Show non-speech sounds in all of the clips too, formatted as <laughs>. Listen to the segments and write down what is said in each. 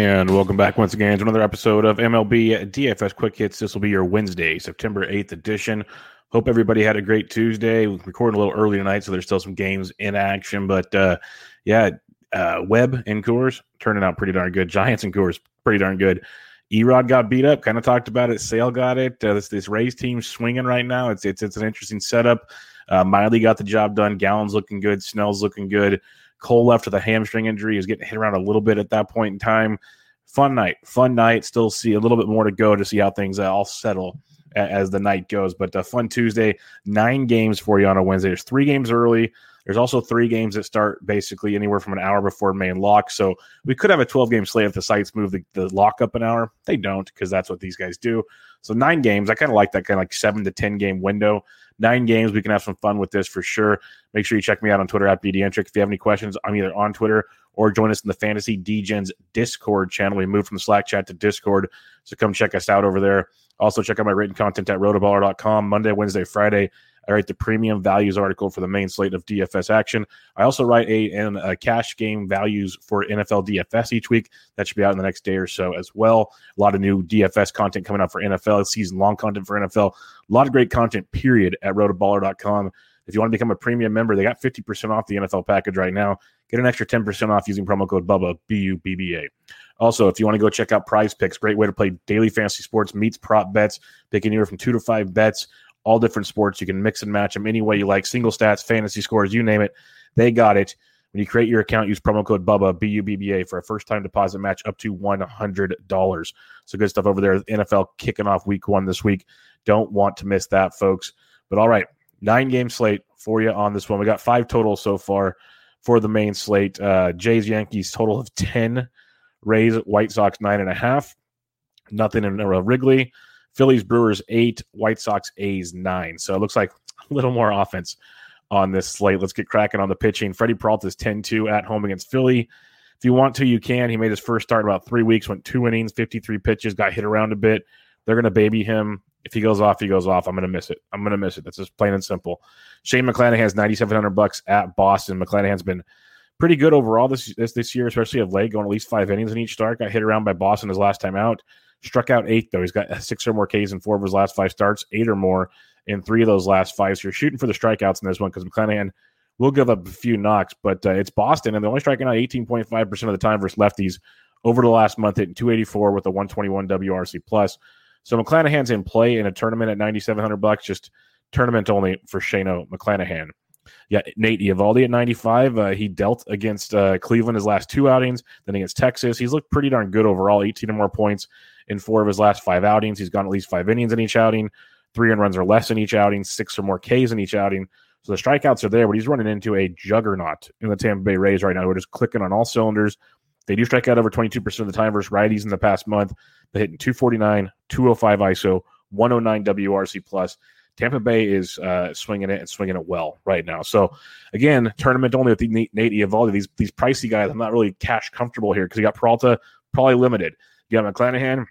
And welcome back once again to another episode of MLB DFS Quick Hits. This will be your Wednesday, September 8th edition. Hope everybody had a great Tuesday. We're recording a little early tonight, so there's still some games in action. But uh, yeah, uh, Webb and Coors turning out pretty darn good. Giants and Coors pretty darn good. Erod got beat up. Kind of talked about it. Sale got it. Uh, this this Rays team swinging right now. It's it's it's an interesting setup. Uh, Miley got the job done. Gallen's looking good. Snell's looking good. Cole left with a hamstring injury. He was getting hit around a little bit at that point in time. Fun night, fun night. Still see a little bit more to go to see how things uh, all settle as the night goes. But a fun Tuesday, nine games for you on a Wednesday. There's three games early. There's also three games that start basically anywhere from an hour before main lock. So we could have a 12 game slate if the sites move the, the lock up an hour. They don't because that's what these guys do. So nine games. I kind of like that kind of like seven to 10 game window nine games. We can have some fun with this for sure. Make sure you check me out on Twitter at BDentric. If you have any questions, I'm either on Twitter or join us in the Fantasy DGens Discord channel. We moved from Slack chat to Discord, so come check us out over there. Also, check out my written content at rotoballer.com Monday, Wednesday, Friday. I write the premium values article for the main slate of DFS action. I also write a, an, a cash game values for NFL DFS each week. That should be out in the next day or so as well. A lot of new DFS content coming out for NFL, season long content for NFL. A lot of great content, period, at rotoballer.com. If you want to become a premium member, they got 50% off the NFL package right now. Get an extra 10% off using promo code BUBBA, B U B B A. Also, if you want to go check out prize picks, great way to play daily fantasy sports, meets prop bets, pick anywhere from two to five bets all different sports. You can mix and match them any way you like. Single stats, fantasy scores, you name it. They got it. When you create your account, use promo code BUBBA, B U B B A, for a first time deposit match up to $100. So good stuff over there. NFL kicking off week one this week. Don't want to miss that, folks. But all right, nine game slate for you on this one. We got five total so far for the main slate. Uh, Jays, Yankees, total of 10. Rays, White Sox, nine and a half. Nothing in Wrigley. Phillies, Brewers, eight. White Sox, A's, nine. So it looks like <laughs> a little more offense on this slate. Let's get cracking on the pitching. Freddie Peralta is 10 2 at home against Philly. If you want to, you can. He made his first start about three weeks, went two innings, 53 pitches, got hit around a bit. They're going to baby him. If he goes off, he goes off. I'm going to miss it. I'm going to miss it. That's just plain and simple. Shane McClanahan has 9,700 bucks at Boston. McClanahan's been pretty good overall this, this this year, especially of late, going at least five innings in each start. Got hit around by Boston his last time out. Struck out eight, though. He's got six or more Ks in four of his last five starts, eight or more in three of those last five. So you're shooting for the strikeouts in this one because McClanahan will give up a few knocks, but uh, it's Boston, and they're only striking out 18.5% of the time versus lefties over the last month, hitting 284 with a 121 WRC plus. So McClanahan's in play in a tournament at 9,700 bucks, just tournament only for Shano McClanahan. Yeah, Nate Eovaldi at 95. Uh, he dealt against uh, Cleveland his last two outings, then against Texas. He's looked pretty darn good overall, 18 or more points in four of his last five outings. He's gone at least five innings in each outing, three and runs or less in each outing, six or more Ks in each outing. So the strikeouts are there, but he's running into a juggernaut in the Tampa Bay Rays right now. We're just clicking on all cylinders. They do strike out over 22% of the time versus righties in the past month. They're hitting 249, 205 ISO, 109 WRC plus. Tampa Bay is uh, swinging it and swinging it well right now. So again, tournament only with the Nate, Nate Eovaldi. These these pricey guys, I'm not really cash comfortable here because you got Peralta probably limited. You got McClanahan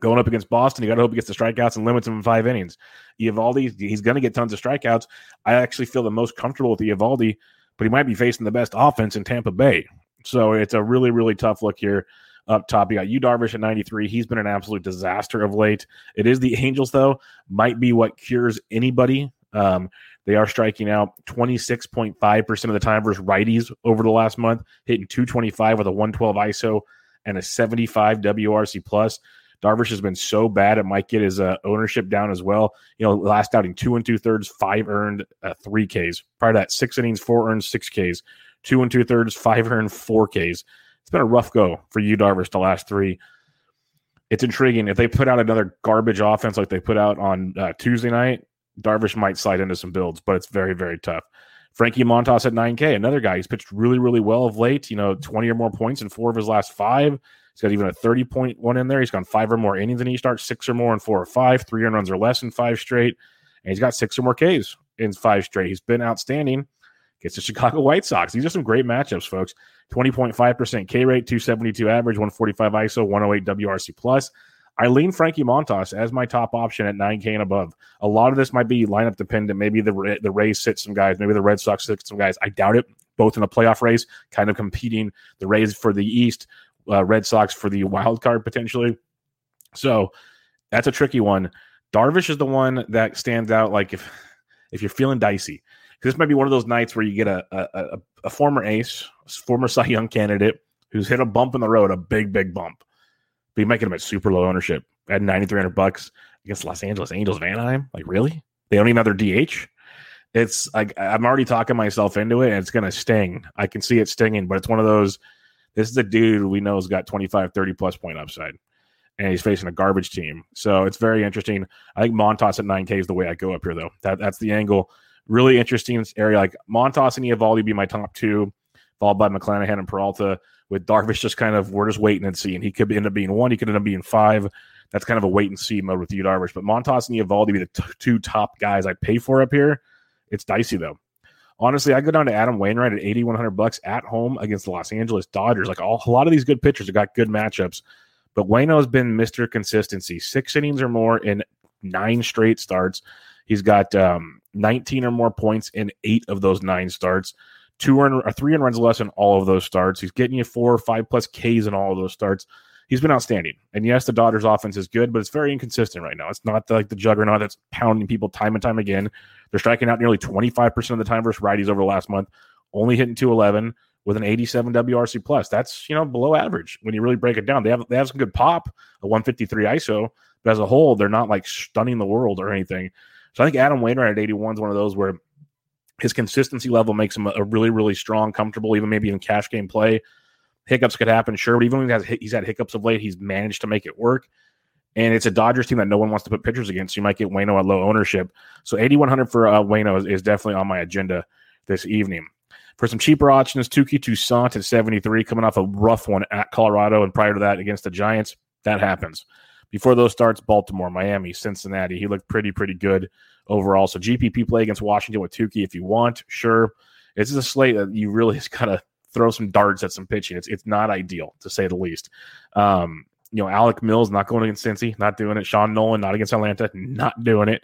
going up against Boston. You got to hope he gets the strikeouts and limits him in five innings. Eovaldi, he's going to get tons of strikeouts. I actually feel the most comfortable with Eovaldi, but he might be facing the best offense in Tampa Bay. So it's a really really tough look here up top. You got Yu Darvish at 93. He's been an absolute disaster of late. It is the Angels, though, might be what cures anybody. Um, they are striking out 26.5% of the time versus righties over the last month, hitting 225 with a 112 ISO and a 75 WRC plus. Darvish has been so bad it might get his uh, ownership down as well. You know, last outing two and two thirds, five earned, uh, three Ks. Prior to that, six innings, four earned, six Ks. Two and two thirds, five earned, four Ks it's been a rough go for you, Darvish the last three. It's intriguing if they put out another garbage offense like they put out on uh, Tuesday night. Darvish might slide into some builds, but it's very very tough. Frankie Montas at 9K, another guy. He's pitched really, really well of late. You know, 20 or more points in four of his last five. He's got even a 30 point one in there. He's gone five or more innings in each start, six or more in four or five, three runs or less in five straight. And he's got six or more Ks in five straight. He's been outstanding. Gets the <laughs> Chicago White Sox. These are some great matchups, folks. 20.5% K rate, 272 average, 145 ISO, 108 WRC plus. I lean Frankie Montas as my top option at 9K and above. A lot of this might be lineup dependent. Maybe the the Rays sit some guys. Maybe the Red Sox sit some guys. I doubt it. Both in a playoff race, kind of competing. The Rays for the East, uh, Red Sox for the wild card potentially. So that's a tricky one. Darvish is the one that stands out. Like if if you're feeling dicey, this might be one of those nights where you get a, a, a former ace, former Cy Young candidate who's hit a bump in the road, a big big bump, but you might get him at super low ownership at 9,300 bucks against Los Angeles Angels of Anaheim. Like really? They don't even have their DH. It's like I'm already talking myself into it, and it's gonna sting. I can see it stinging, but it's one of those. This is a dude we know has got 25, 30 plus point upside and he's facing a garbage team. So it's very interesting. I think Montas at 9K is the way I go up here, though. That, that's the angle. Really interesting area. Like Montas and Eovaldi be my top two, followed by McClanahan and Peralta. With Darvish, just kind of we're just waiting and seeing. He could end up being one. He could end up being five. That's kind of a wait and see mode with you, Darvish. But Montas and Eovaldi be the t- two top guys I pay for up here. It's dicey though. Honestly, I go down to Adam Wainwright at 8100 bucks at home against the Los Angeles Dodgers. Like all, a lot of these good pitchers have got good matchups. But Wayno's been Mr. Consistency, six innings or more in nine straight starts. He's got um, 19 or more points in eight of those nine starts, two or three and runs less in all of those starts. He's getting you four or five plus Ks in all of those starts. He's been outstanding. And yes, the Dodgers offense is good, but it's very inconsistent right now. It's not the, like the juggernaut that's pounding people time and time again. They're striking out nearly 25% of the time versus righties over the last month, only hitting 211 with an 87 WRC plus. That's you know below average when you really break it down. They have they have some good pop, a 153 ISO, but as a whole, they're not like stunning the world or anything. So I think Adam Wainwright at 81 is one of those where his consistency level makes him a really really strong, comfortable, even maybe in cash game play. Hiccups could happen, sure, but even when he has, he's had hiccups of late, he's managed to make it work. And it's a Dodgers team that no one wants to put pitchers against. You might get Wayno at low ownership. So 8,100 for uh, Wayno is, is definitely on my agenda this evening. For some cheaper options, Touki Toussaint at 73, coming off a rough one at Colorado, and prior to that against the Giants. That happens. Before those starts, Baltimore, Miami, Cincinnati. He looked pretty, pretty good overall. So GPP play against Washington with Touki if you want, sure. This is a slate that you really <laughs> just gotta throw some darts at some pitching. It's it's not ideal to say the least. Um, you know, Alec Mills not going against Cincy, not doing it. Sean Nolin not against Atlanta, not doing it.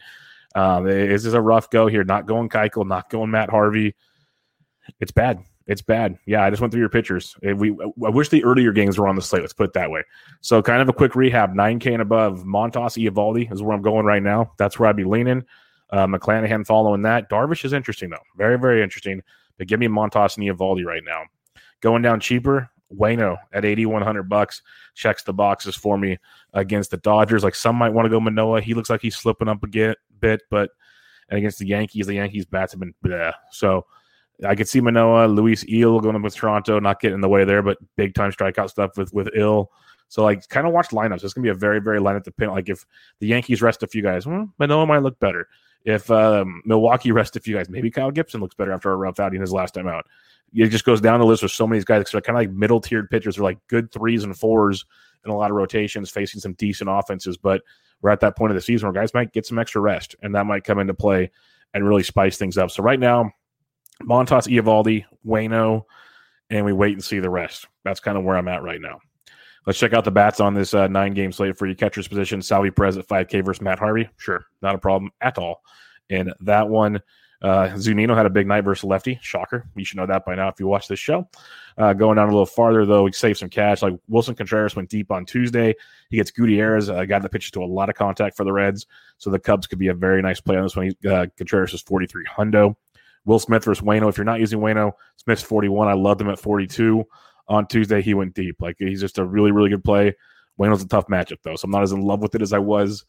Um, this is a rough go here. Not going Keuchel, not going Matt Harvey. It's bad. It's bad. Yeah, I just went through your pitchers. We I wish the earlier games were on the slate. Let's put it that way. So, kind of a quick rehab: 9K and above. Montas Eovaldi is where I'm going right now. That's where I'd be leaning. Uh, McClanahan following that. Darvish is interesting though, very very interesting. But give me Montas and Eovaldi right now. Going down cheaper, Wayno at 8100 bucks checks the boxes for me against the Dodgers. Like some might want to go Manoah. He looks like he's slipping up a bit, but and against the Yankees, the Yankees bats have been bleh. So I could see Manoah, Luis Gil going with Toronto, not getting in the way there, but big time strikeout stuff with with Gil. So like, kind of watch lineups. It's gonna be a very very lineup dependent. Like if the Yankees rest a few guys, well, Manoah might look better. If um, Milwaukee rest a few guys, maybe Kyle Gibson looks better after a rough outing his last time out. It just goes down the list with so many guys. So kind of like middle tiered pitchers are like good threes and fours in a lot of rotations, facing some decent offenses. But we're at that point of the season where guys might get some extra rest, and that might come into play and really spice things up. So right now, Montas, Eovaldi, Wayno, and we wait and see the rest. That's kind of where I'm at right now. Let's check out the bats on this uh, nine game slate for your catcher's position. Salvy Perez at 5K versus Matt Harvey. Sure, not a problem at all. In that one, uh, Zunino had a big night versus lefty. Shocker. You should know that by now if you watch this show. Uh, going down a little farther, though, we saved some cash. Like Willson Contreras went deep on Tuesday. He gets Gutierrez, a guy that pitches to a lot of contact for the Reds. So the Cubs could be a very nice play on this one. He, uh, Contreras is 43 hundo. Will Smith versus Wayno. If you're not using Wayno, Smith's 41. I loved him at 42 on Tuesday. He went deep. Like he's just a really, really good play. Wayno's a tough matchup though, so I'm not as in love with it as I was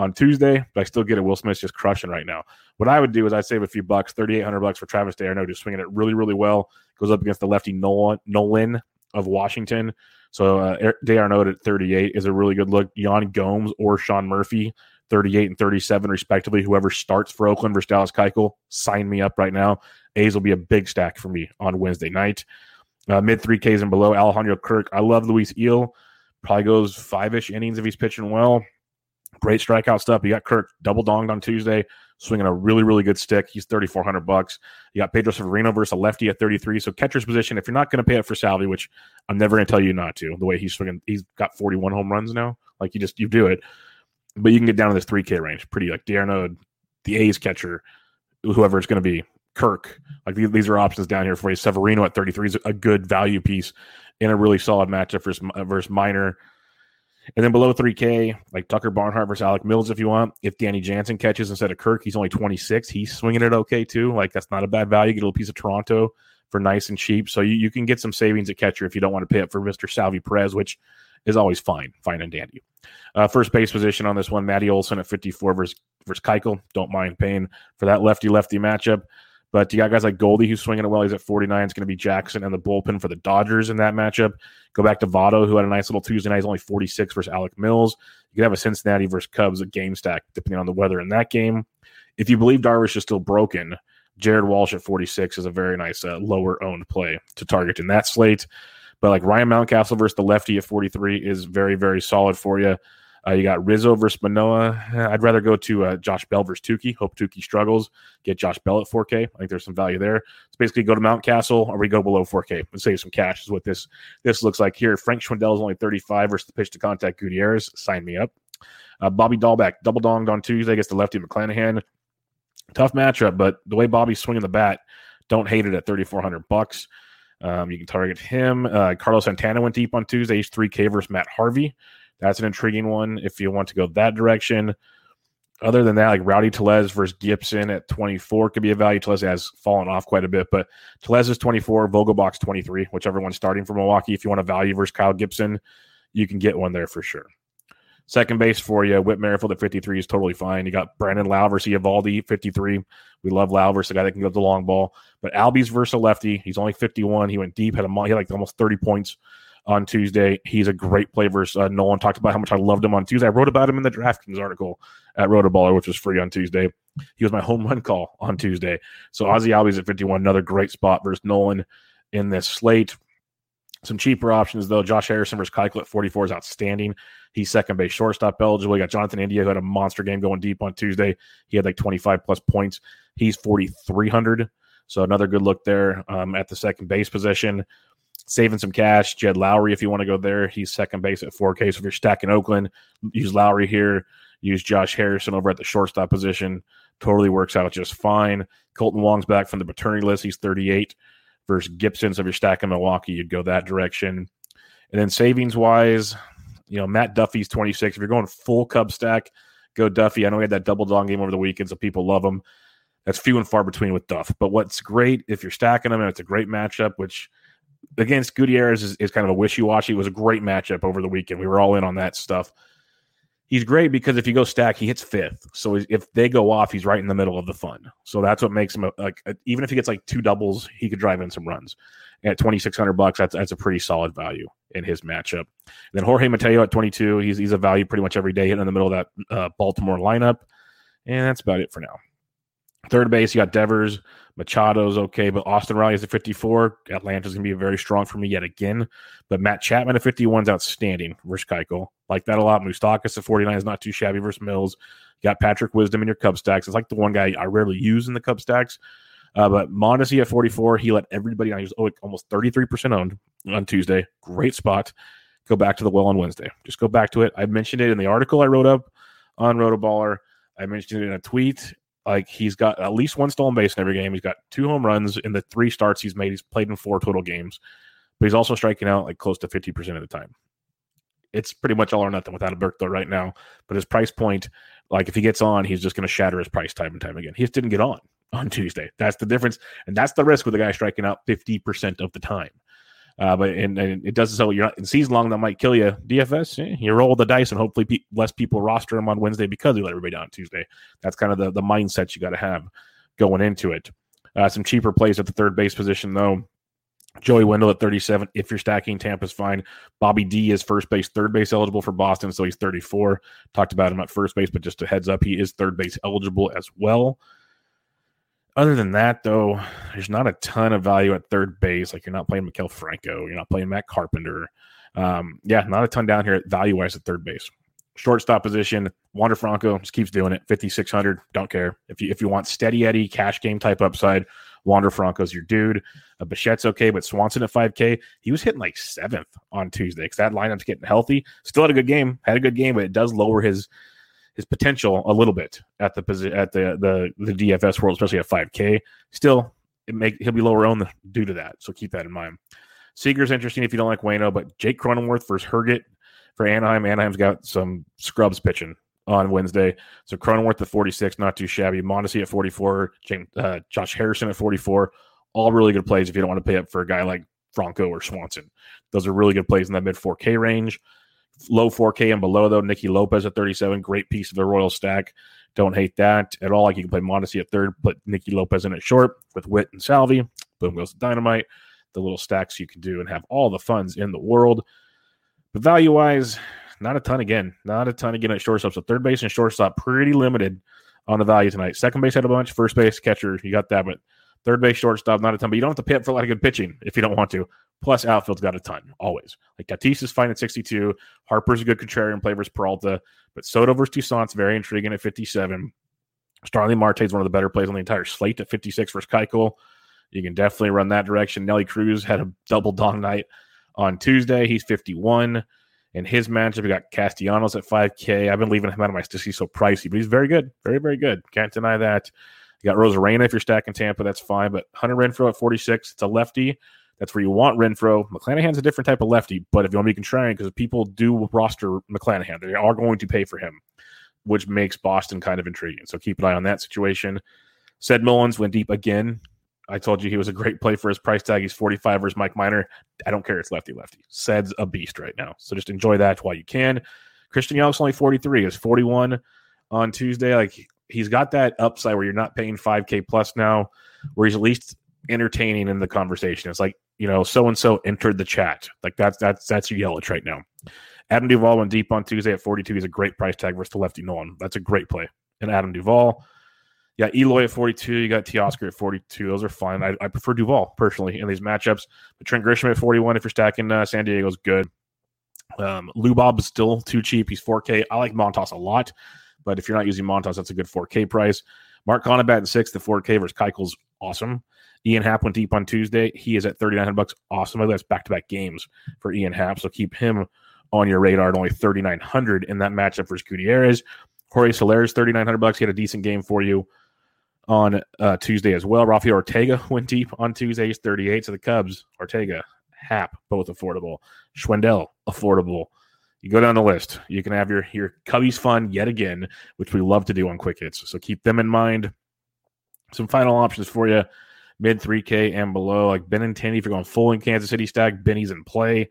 on Tuesday, but I still get it. Will Smith's just crushing right now. What I would do is I'd save a few bucks, 3,800 bucks for Travis d'Arnaud, just swinging it really, really well. Goes up against the lefty Nolin, Nolin of Washington. So uh, d'Arnaud at 38 is a really good look. Yan Gomes or Sean Murphy 38 and 37, respectively. Whoever starts for Oakland versus Dallas Keuchel, sign me up right now. A's will be a big stack for me on Wednesday night. Uh, Mid 3Ks and below, Alejandro Kirk. I love Luis Gil. Probably goes five ish innings if he's pitching well. Great strikeout stuff. You got Kirk double donged on Tuesday, swinging a really, really good stick. He's 3,400 bucks. You got Pedro Severino versus a lefty at 33. So catcher's position, if you're not going to pay up for Salvy, which I'm never going to tell you not to, the way he's swinging, he's got 41 home runs now. Like you just, you do it but you can get down to this 3K range pretty like d'Arnaud, the A's catcher, whoever it's going to be, Kirk. Like these, these are options down here for you. Severino at 33 is a good value piece in a really solid matchup versus, versus Minor. And then below 3K, like Tucker Barnhart versus Alec Mills, if you want. If Danny Jansen catches instead of Kirk, he's only 26. He's swinging it okay too. Like that's not a bad value. Get a little piece of Toronto for nice and cheap. So you, you can get some savings at catcher if you don't want to pay up for Mr. Salvy Perez, which is always fine, fine and dandy. Uh, first base position on this one, Matty Olson at 54 versus, versus Keuchel. Don't mind paying for that lefty lefty matchup. But you got guys like Goldie who's swinging it well. He's at 49. It's going to be Jackson and the bullpen for the Dodgers in that matchup. Go back to Votto, who had a nice little Tuesday night. He's only 46 versus Alec Mills. You could have a Cincinnati versus Cubs a game stack, depending on the weather in that game. If you believe Darvish is still broken, Jared Walsh at 46 is a very nice uh, lower owned play to target in that slate. But like Ryan Mountcastle versus the lefty at 43 is very, very solid for you. Uh, you got Rizzo versus Manoah. I'd rather go to uh, Josh Bell versus Touki. Hope Touki struggles. Get Josh Bell at 4K. I think there's some value there. It's basically go to Mountcastle or we go below 4K and save some cash is what this this looks like here. Frank Schwindel is only 35 versus the pitch to contact Gutierrez. Sign me up. Uh, Bobby Dalbec double donged on Tuesday against the lefty McClanahan. Tough matchup, but the way Bobby's swinging the bat, don't hate it at 3,400 bucks. Um, you can target him. Uh, Carlos Santana went deep on Tuesday. He's 3K versus Matt Harvey. That's an intriguing one if you want to go that direction. Other than that, like Rowdy Tellez versus Gibson at 24 could be a value. Tellez has fallen off quite a bit, but Tellez is 24, Vogelbach's 23, whichever one's starting for Milwaukee. If you want a value versus Kyle Gibson, you can get one there for sure. Second base for you, Whit Merrifield at 53 is totally fine. You got Brandon Lowe versus Eovaldi, 53. We love Lowe versus a guy that can go the long ball. But Albies versus a lefty. He's only 51. He went deep, had a he had like almost 30 points on Tuesday. He's a great play versus uh, Nolin. Talked about how much I loved him on Tuesday. I wrote about him in the DraftKings article at Rotoballer, which was free on Tuesday. He was my home run call on Tuesday. So Ozzie Albies at 51, another great spot versus Nolin in this slate. Some cheaper options though. Josh Harrison versus Keuchel at 44 is outstanding. He's second base shortstop eligible. You got Jonathan India who had a monster game going deep on Tuesday. He had like 25 plus points. He's 4,300. So another good look there um, at the second base position saving some cash. Jed Lowrie, if you want to go there, he's second base at 4K. So if you're stacking Oakland, use Lowry here. Use Josh Harrison over at the shortstop position. Totally works out just fine. Kolten Wong's back from the paternity list. He's 38 versus Gibson. So if you're stacking Milwaukee, you'd go that direction. And then savings wise, you know, Matt Duffy's 26. If you're going full Cub stack, go Duffy. I know he had that double dong game over the weekend, so people love him. That's few and far between with Duff. But what's great if you're stacking them and it's a great matchup, which against Gutierrez is, is kind of a wishy washy. It was a great matchup over the weekend. We were all in on that stuff. He's great because if you go stack, he hits fifth. So if they go off, he's right in the middle of the fun. So that's what makes him like even if he gets like two doubles, he could drive in some runs. at twenty six hundred bucks, that's that's a pretty solid value in his matchup. And then Jorge Mateo at twenty two, he's he's a value pretty much every day, hitting in the middle of that uh, Baltimore lineup. And that's about it for now. Third base, you got Devers. Machado's okay, but Austin Riley is at 54. Atlanta's going to be very strong for me yet again. But Matt Chapman at 51 is outstanding versus Keuchel. Like that a lot. Moustakas at 49 is not too shabby versus Mills. You got Patrick Wisdom in your Cub stacks. It's like the one guy I rarely use in the Cub stacks. Uh, but Mondesi at 44, he let everybody on. He was almost 33% owned on Tuesday. Great spot. Go back to the well on Wednesday. Just go back to it. I mentioned it in the article I wrote up on Rotoballer. I mentioned it in a tweet like he's got at least one stolen base in every game. He's got two home runs in the three starts he's made. He's played in four total games, but he's also striking out like close to 50% of the time. It's pretty much all or nothing without a Burke right now. But his price point, like if he gets on, he's just going to shatter his price time and time again. He just didn't get on on Tuesday. That's the difference. And that's the risk with a guy striking out 50% of the time. Uh, but and, and, it doesn't so you're not in season long that might kill you. DFS, eh, you roll the dice and hopefully pe- less people roster him on Wednesday because you let everybody down Tuesday. That's kind of the the mindset you got to have going into it. Uh, some cheaper plays at the third base position though. Joey Wendle at 37. If you're stacking, Tampa's fine. Bobby D is first base, third base eligible for Boston, so he's 34. Talked about him at first base, but just a heads up, he is third base eligible as well. Other than that, though, there's not a ton of value at third base. Like you're not playing Maikel Franco, you're not playing Matt Carpenter. Um, yeah, not a ton down here value wise at third base. Shortstop position, Wander Franco just keeps doing it. 5,600. Don't care. If you if you want steady Eddie cash game type upside, Wander Franco's your dude. Uh, Bichette's okay, but Swanson at 5K, he was hitting like seventh on Tuesday because that lineup's getting healthy. Still had a good game, had a good game, but it does lower his his potential a little bit at the at the the the DFS world, especially at 5K. Still, it make he'll be lower owned due to that. So keep that in mind. Seager's interesting if you don't like Wayno, but Jake Cronenworth versus Herget for Anaheim. Anaheim's got some scrubs pitching on Wednesday. So Cronenworth at 46, not too shabby. Mondesi at 44, James, uh, Josh Harrison at 44. All really good plays if you don't want to pay up for a guy like Franco or Swanson. Those are really good plays in that mid 4K range. Low 4K and below, though, Nicky Lopez at 37. Great piece of the Royal stack. Don't hate that at all. Like you can play Mondesi at third, put Nicky Lopez in at short with Witt and Salvy. Boom goes the dynamite. The little stacks you can do and have all the funds in the world. But value wise, not a ton again. Not a ton again at shortstop. So third base and shortstop pretty limited on the value tonight. Second base had a bunch. First base catcher, you got that, but third base shortstop not a ton. But you don't have to pay up for a lot of good pitching if you don't want to. Plus outfield's got a ton always. Like Tatis is fine at 62. Harper's a good contrarian play versus Peralta, but Soto versus Toussaint's very intriguing at 57. Starling Marte is one of the better plays on the entire slate at 56 versus Keuchel. You can definitely run that direction. Nelly Cruz had a double dong night on Tuesday. He's 51. In his matchup, we got Castellanos at 5K. I've been leaving him out of my sticky so pricey, but he's very good. Very, very good. Can't deny that. You got Arozarena if you're stacking Tampa, that's fine. But Hunter Renfroe at 46, it's a lefty. That's where you want Renfro. McClanahan's a different type of lefty, but if you want to be contrarian, because people do roster McClanahan, they are going to pay for him, which makes Boston kind of intriguing. So keep an eye on that situation. Ced Mullins went deep again. I told you he was a great play for his price tag. He's 45 versus Mike Minor. I don't care. It's lefty lefty. Ced's a beast right now. So just enjoy that while you can. Christian Yelich's only 43. Is 41 on Tuesday. Like he's got that upside where you're not paying 5K plus now, where he's at least entertaining in the conversation. It's like, you know, so and so entered the chat. Like that's that's that's your Yelich right now. Adam Duvall went deep on Tuesday at 42. He's a great price tag versus the lefty Nolin. That's a great play. And Adam Duvall. Yeah, Eloy at 42. You got Teoscar at 42. Those are fine. I, I prefer Duvall personally in these matchups. But Trent Grisham at 41 if you're stacking uh, San Diego's good. Um, Lubob is still too cheap. He's 4K. I like Montas a lot, but if you're not using Montas, that's a good 4K price. Mark Conabat at six, the 4K versus Keuchel's awesome. Ian Happ went deep on Tuesday. He is at 3,900 bucks. Awesome. That's back to back games for Ian Happ. So keep him on your radar at only 3,900 in that matchup versus Gutierrez. Jorge Soler's 3,900 bucks. He had a decent game for you on uh, Tuesday as well. Rafael Ortega <laughs> went deep on Tuesday. He's 38. So the Cubs, Ortega, Happ, both affordable. Schwindel, affordable. You go down the list. You can have your your Cubbies fun yet again, which we love to do on quick hits. So keep them in mind. Some final options for you mid 3K and below, like Benintendi. If you're going full in Kansas City stack, Benny's in play.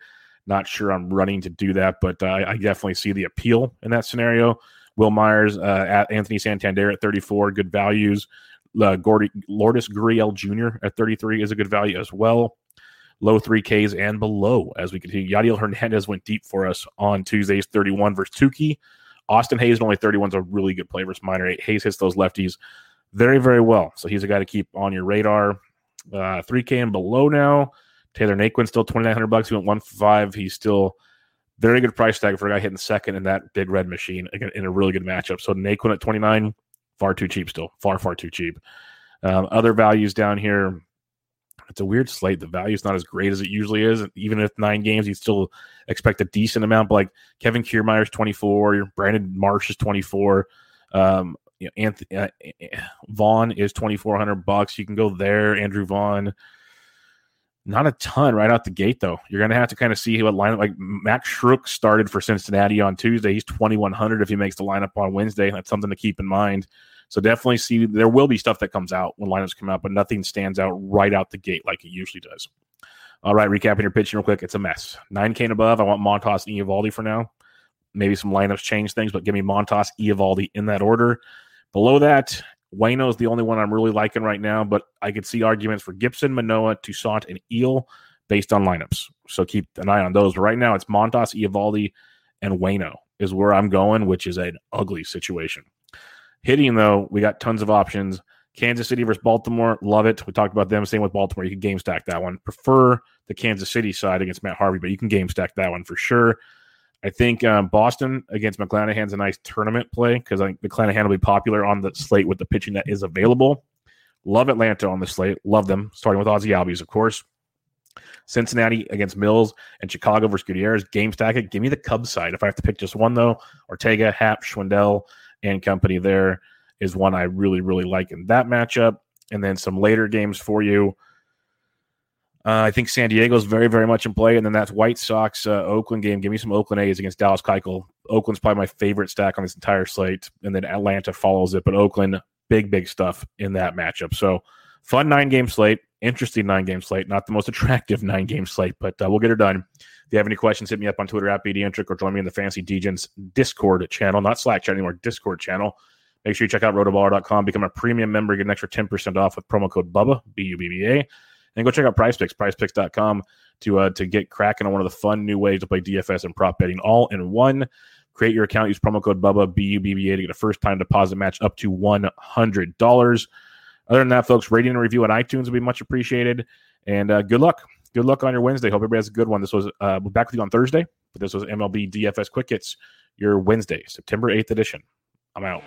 Not sure I'm running to do that, but uh, I definitely see the appeal in that scenario. Wil Myers, uh, at Anthony Santander at 34, good values. Uh, Gordy, Lourdes Gurriel Jr. at 33 is a good value as well. Low 3Ks and below as we continue. Yadiel Hernandez went deep for us on Tuesdays, 31 versus Touki. Austin Hays, only 31 is a really good play versus minor eight. Hays hits those lefties very, very well. So he's a guy to keep on your radar. Uh, 3K and below now. Tyler Naquin still 2900 bucks. He went one five. He's still very good price tag for a guy hitting second in that big red machine again in a really good matchup. So Naquin at 29, far too cheap still, far far too cheap. Um, other values down here. It's a weird slate. The value is not as great as it usually is. Even if nine games, you still expect a decent amount. But like Kevin Kiermaier's 24, Brandon Marsh is 24. Um, you know, Anthony uh, Vaughn is 2400 bucks. You can go there. Andrew Vaughn not a ton right out the gate, though. You're going to have to kind of see what lineup. Like Max Schrock started for Cincinnati on Tuesday. He's 2,100 if he makes the lineup on Wednesday. That's something to keep in mind. So definitely see there will be stuff that comes out when lineups come out, but nothing stands out right out the gate like it usually does. All right, recapping your pitching real quick. It's a mess. 9K and above. I want Montas and Eovaldi for now. Maybe some lineups change things, but give me Montas, Eovaldi in that order. Below that, Wayno is the only one I'm really liking right now, but I could see arguments for Gibson, Manoah, Toussaint, and Gil based on lineups. So keep an eye on those. But right now, it's Montas, Eovaldi, and Wayno is where I'm going, which is an ugly situation. Hitting, though, we got tons of options. Kansas City versus Baltimore, love it. We talked about them. Same with Baltimore. You can game stack that one. Prefer the Kansas City side against Matt Harvey, but you can game stack that one for sure. I think um, Boston against McClanahan's a nice tournament play because I think McClanahan will be popular on the slate with the pitching that is available. Love Atlanta on the slate. Love them, starting with Ozzie Albies, of course. Cincinnati against Mills and Chicago versus Gutierrez. Game stack it. Give me the Cubs side. If I have to pick just one, though, Ortega, Happ, Schwindel, and company there is one I really, really like in that matchup. And then some later games for you. Uh, I think San Diego's very, very much in play. And then that's White Sox uh, Oakland game. Give me some Oakland A's against Dallas Keuchel. Oakland's probably my favorite stack on this entire slate. And then Atlanta follows it. But Oakland, big, big stuff in that matchup. So fun nine game slate. Interesting nine game slate. Not the most <laughs> attractive nine game slate, but uh, we'll get her done. If you have any questions, hit me up on Twitter at BDentric or join me in the Fancy Degens Discord channel, not Slack chat anymore, Discord channel. Make sure you check out rotoballer.com, become a premium member, get an extra 10% off with promo code BUBBA, B U B B A. And go check out Prize Picks, prizepicks.com to uh, to get cracking on one of the fun new ways to play DFS and prop betting all in one. Create your account, use promo code BUBBA, B U B B A to get a first time deposit match up to $100. Other than that, folks, rating and review on iTunes would be much appreciated. And uh, good luck. Good luck on your Wednesday. Hope everybody has a good one. This was uh, back with you on Thursday, but this was MLB DFS Quick Hits, your Wednesday, September 8th edition. I'm out.